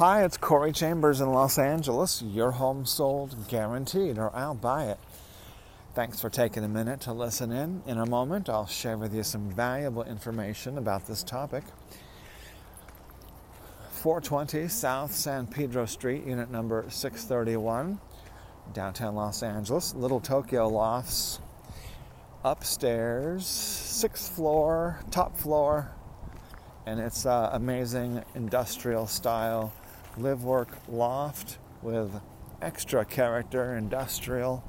Hi, it's Corey Chambers in Los Angeles. Your home sold guaranteed, or I'll buy it. Thanks for taking a minute to listen in. In a moment, I'll share with you some valuable information about this topic. 420 South San Pedro Street, unit number 631, downtown Los Angeles. Little Tokyo Lofts, upstairs, sixth floor, top floor, and it's uh, amazing industrial style live work loft with extra character, industrial,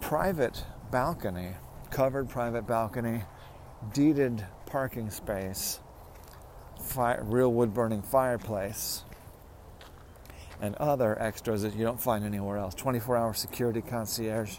private balcony, covered private balcony, deeded parking space, fire, real wood burning fireplace, and other extras that you don't find anywhere else. 24 hour security concierge,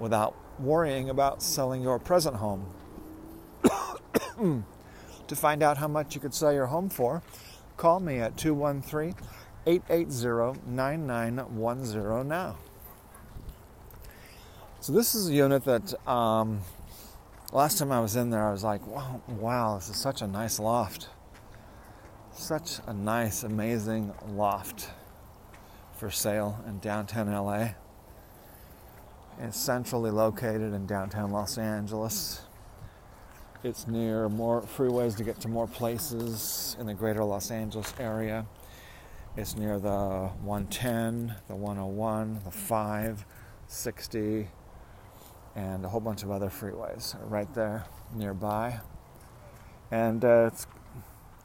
without worrying about selling your present home. to find out how much you could sell your home for, Call me at 213 880 9910 now. So, this is a unit that um, last time I was in there, I was like, wow, wow, this is such a nice loft. Such a nice, amazing loft for sale in downtown LA. It's centrally located in downtown Los Angeles. It's near more freeways to get to more places in the greater Los Angeles area. It's near the 110, the 101, the 5, 60, and a whole bunch of other freeways right there nearby. And uh, it's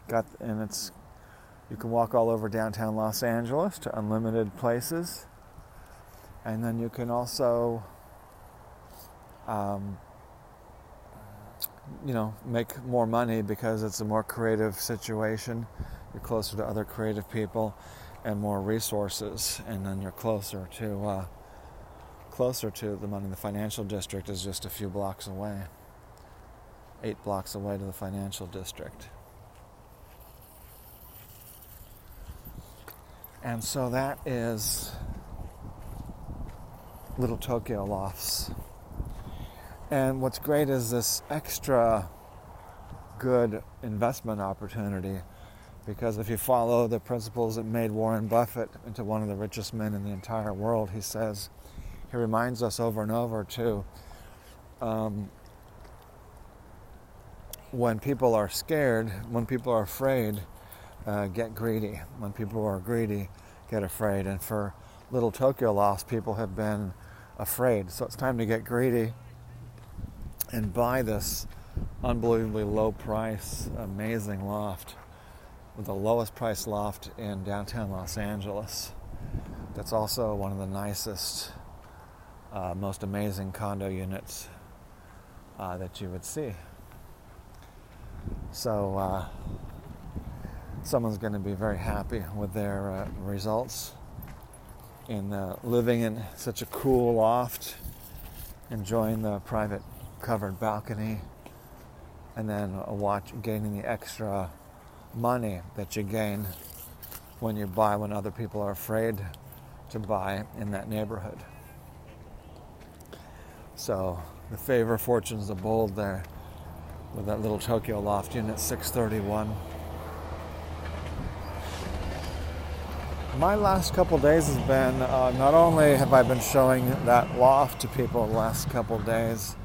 got, and it's, you can walk all over downtown Los Angeles to unlimited places. And then you can also um, you know, make more money because it's a more creative situation. You're closer to other creative people and more resources, and then you're closer to uh, closer to the money. The financial district is just a few blocks away, eight blocks away to the financial district. And so that is Little Tokyo Lofts. And what's great is this extra good investment opportunity because if you follow the principles that made Warren Buffett into one of the richest men in the entire world, he says, he reminds us over and over too. Um, when people are scared, when people are afraid, uh, get greedy. When people are greedy, get afraid. And for little Tokyo Lofts, people have been afraid. So it's time to get greedy and buy this unbelievably low price, amazing loft with the lowest price loft in downtown Los Angeles. That's also one of the nicest, uh, most amazing condo units uh, that you would see. So, uh, someone's going to be very happy with their uh, results in uh, living in such a cool loft, enjoying the private covered balcony, and then a watch gaining the extra money that you gain when you buy when other people are afraid to buy in that neighborhood. So the favor fortunes of bold there with that little Tokyo loft unit 631. My last couple days has been uh, not only have I been showing that loft to people the last couple days,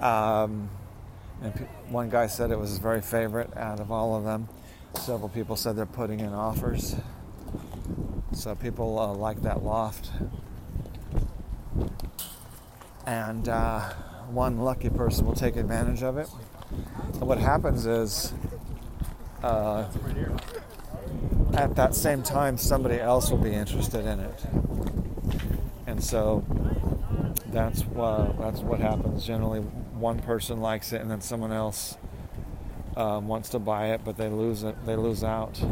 um, and one guy said it was his very favorite out of all of them. Several people said they're putting in offers. So people uh, like that loft. And uh, one lucky person will take advantage of it. And what happens is, uh, at that same time, somebody else will be interested in it. And so that's what, that's what happens generally one person likes it and then someone else um, wants to buy it, but they lose it. They lose out.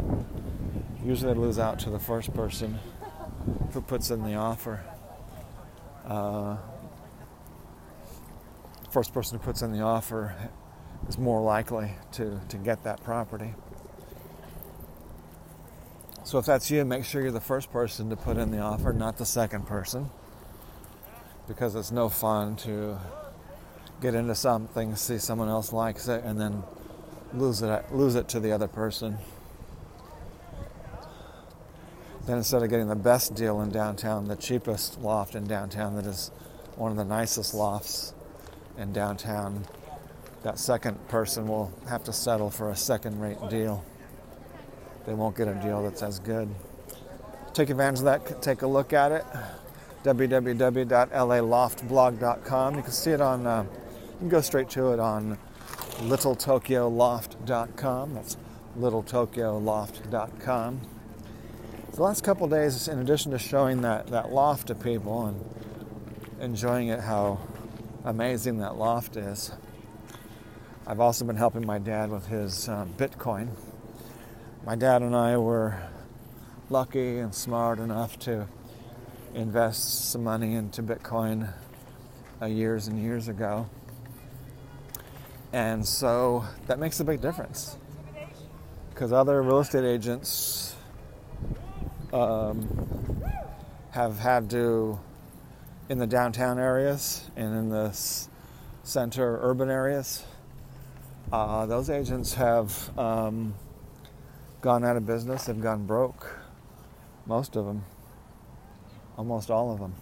Usually they lose out to the first person who puts in the offer. Uh, first person who puts in the offer is more likely to, to get that property. So if that's you, make sure you're the first person to put in the offer, not the second person. Because it's no fun to get into something, see someone else likes it, and then lose it lose it to the other person. Then instead of getting the best deal in downtown, the cheapest loft in downtown that is one of the nicest lofts in downtown, that second person will have to settle for a second rate deal. They won't get a deal that's as good. Take advantage of that, take a look at it. www.laloftblog.com. You can see it on, uh, you can go straight to it on littletokyoloft.com. That's littletokyoloft.com. The last couple days, in addition to showing that, that loft to people and enjoying it, how amazing that loft is, I've also been helping my dad with his uh, Bitcoin. My dad and I were lucky and smart enough to invest some money into Bitcoin uh, years and years ago. And so that makes a big difference because other real estate agents um, have had to, in the downtown areas and in the center urban areas, uh, those agents have um, gone out of business, have gone broke. Most of them, almost all of them.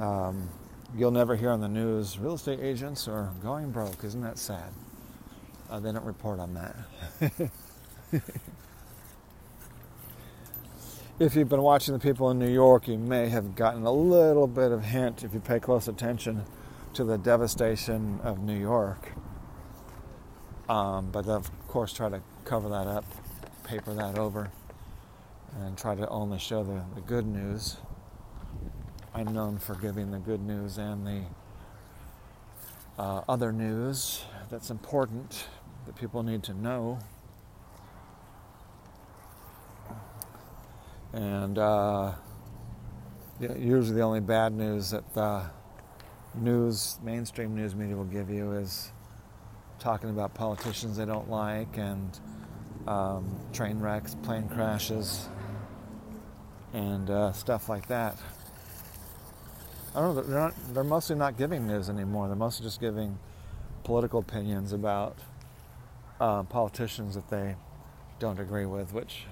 Um, you'll never hear on the news real estate agents are going broke. Isn't that sad? Uh, they don't report on that. if you've been watching the people in New York, you may have gotten a little bit of hint if you pay close attention to the devastation of New York. Um, but of course, try to cover that up, paper that over, and try to only show the, the good news. I'm known for giving the good news and the uh, other news that's important that people need to know. And uh, usually the only bad news that the news, mainstream news media will give you is talking about politicians they don't like and um, train wrecks, plane crashes, and uh, stuff like that. I don't know. They're not. They're mostly not giving news anymore. They're mostly just giving political opinions about uh, politicians that they don't agree with, which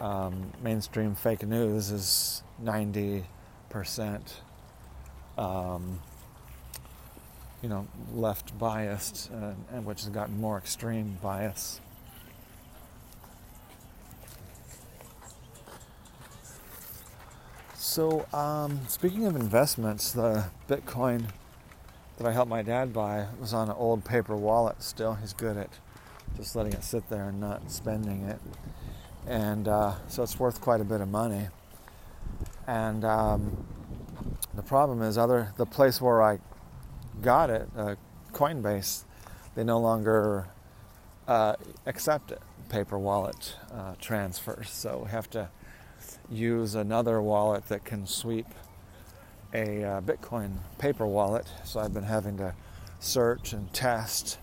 um, mainstream fake news is ninety percent. Um, you know, left biased, uh, and which has gotten more extreme bias. So, um, speaking of investments, the Bitcoin that I helped my dad buy was on an old paper wallet still. He's good at just letting it sit there and not spending it. And uh, so it's worth quite a bit of money. And um, the problem is, other the place where I got it, uh, Coinbase, they no longer uh, accept it, paper wallet uh, transfers. So we have to use another wallet that can sweep a uh, Bitcoin paper wallet. So I've been having to search and test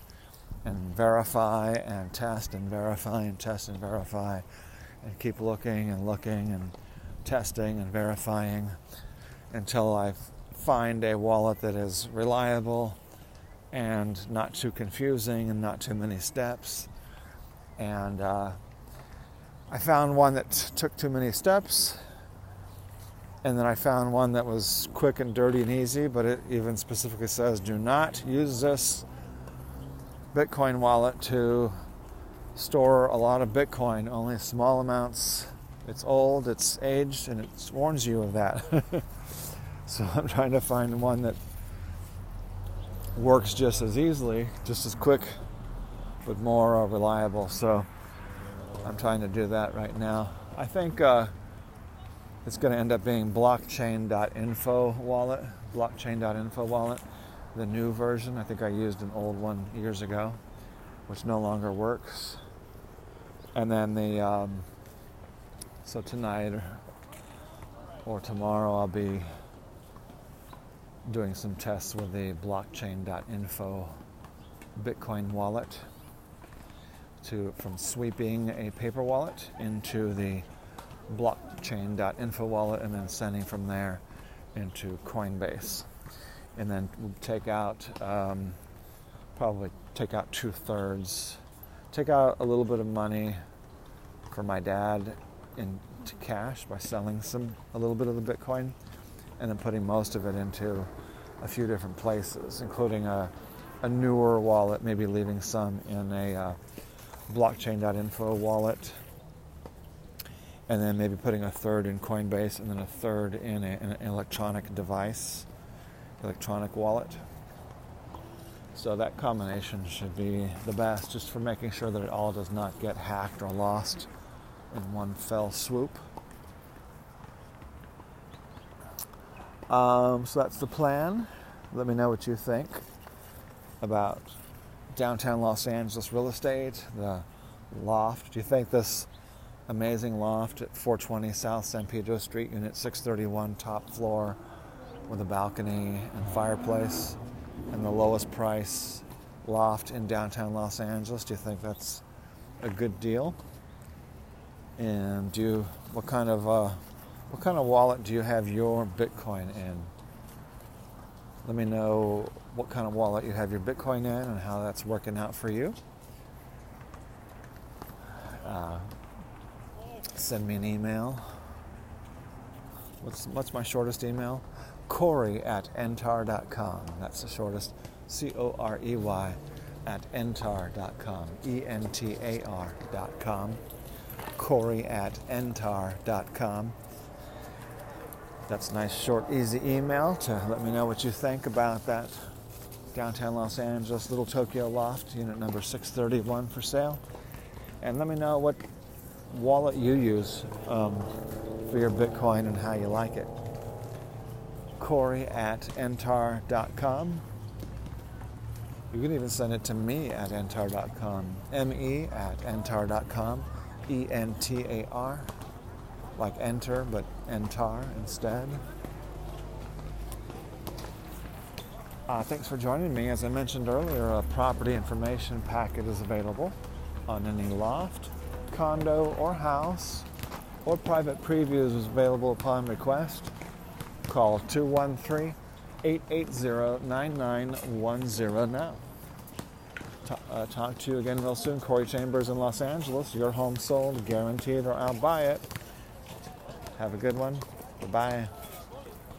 and verify and test and verify and test and verify and keep looking and looking and testing and verifying until I find a wallet that is reliable and not too confusing and not too many steps. And uh, I found one that took too many steps, and then I found one that was quick and dirty and easy, but it even specifically says do not use this Bitcoin wallet to store a lot of Bitcoin, only small amounts. It's old, it's aged, and it warns you of that. so I'm trying to find one that works just as easily, just as quick, but more reliable. So I'm trying to do that right now. I think uh, it's going to end up being blockchain.info wallet, blockchain.info wallet, the new version. I think I used an old one years ago, which no longer works. And then the um, so tonight or, or tomorrow I'll be doing some tests with the blockchain.info Bitcoin wallet to from sweeping a paper wallet into the blockchain.info wallet and then sending from there into Coinbase. And then we'll take out um, probably take out two thirds, take out a little bit of money for my dad into cash by selling some a little bit of the Bitcoin, and then putting most of it into a few different places, including a, a newer wallet, maybe leaving some in a uh, blockchain.info wallet, and then maybe putting a third in Coinbase, and then a third in, a, an electronic device, electronic wallet. So that combination should be the best just for making sure that it all does not get hacked or lost in one fell swoop. Um, so that's the plan. Let me know what you think about downtown Los Angeles real estate, the loft. Do you think this amazing loft at 420 South San Pedro Street, Unit 631, top floor, with a balcony and fireplace? and the lowest price loft in downtown Los Angeles. Do you think that's a good deal? And do you, what kind of uh, what kind of wallet do you have your Bitcoin in? Let me know what kind of wallet you have your Bitcoin in and how that's working out for you. Uh, send me an email. What's what's my shortest email? Corey at entar.com. That's the shortest. C O R E Y at entar.com. E N T A R.com. Corey at entar.com. That's a nice, short, easy email to let me know what you think about that downtown Los Angeles Little Tokyo Loft, unit number 631 for sale. And let me know what wallet you use um, for your Bitcoin and how you like it. Corey at entar.com. You can even send it to me at entar.com. M-E at entar.com. E-N-T-A-R. Like enter, but entar instead. Uh, thanks for joining me. As I mentioned earlier, a property information packet is available on any loft, condo, or house, or private previews is available upon request call 213 880 9910 now. Uh, talk to you again real soon. Corey Chambers in Los Angeles. Your home sold, guaranteed, or I'll buy it. Have a good one. Bye bye.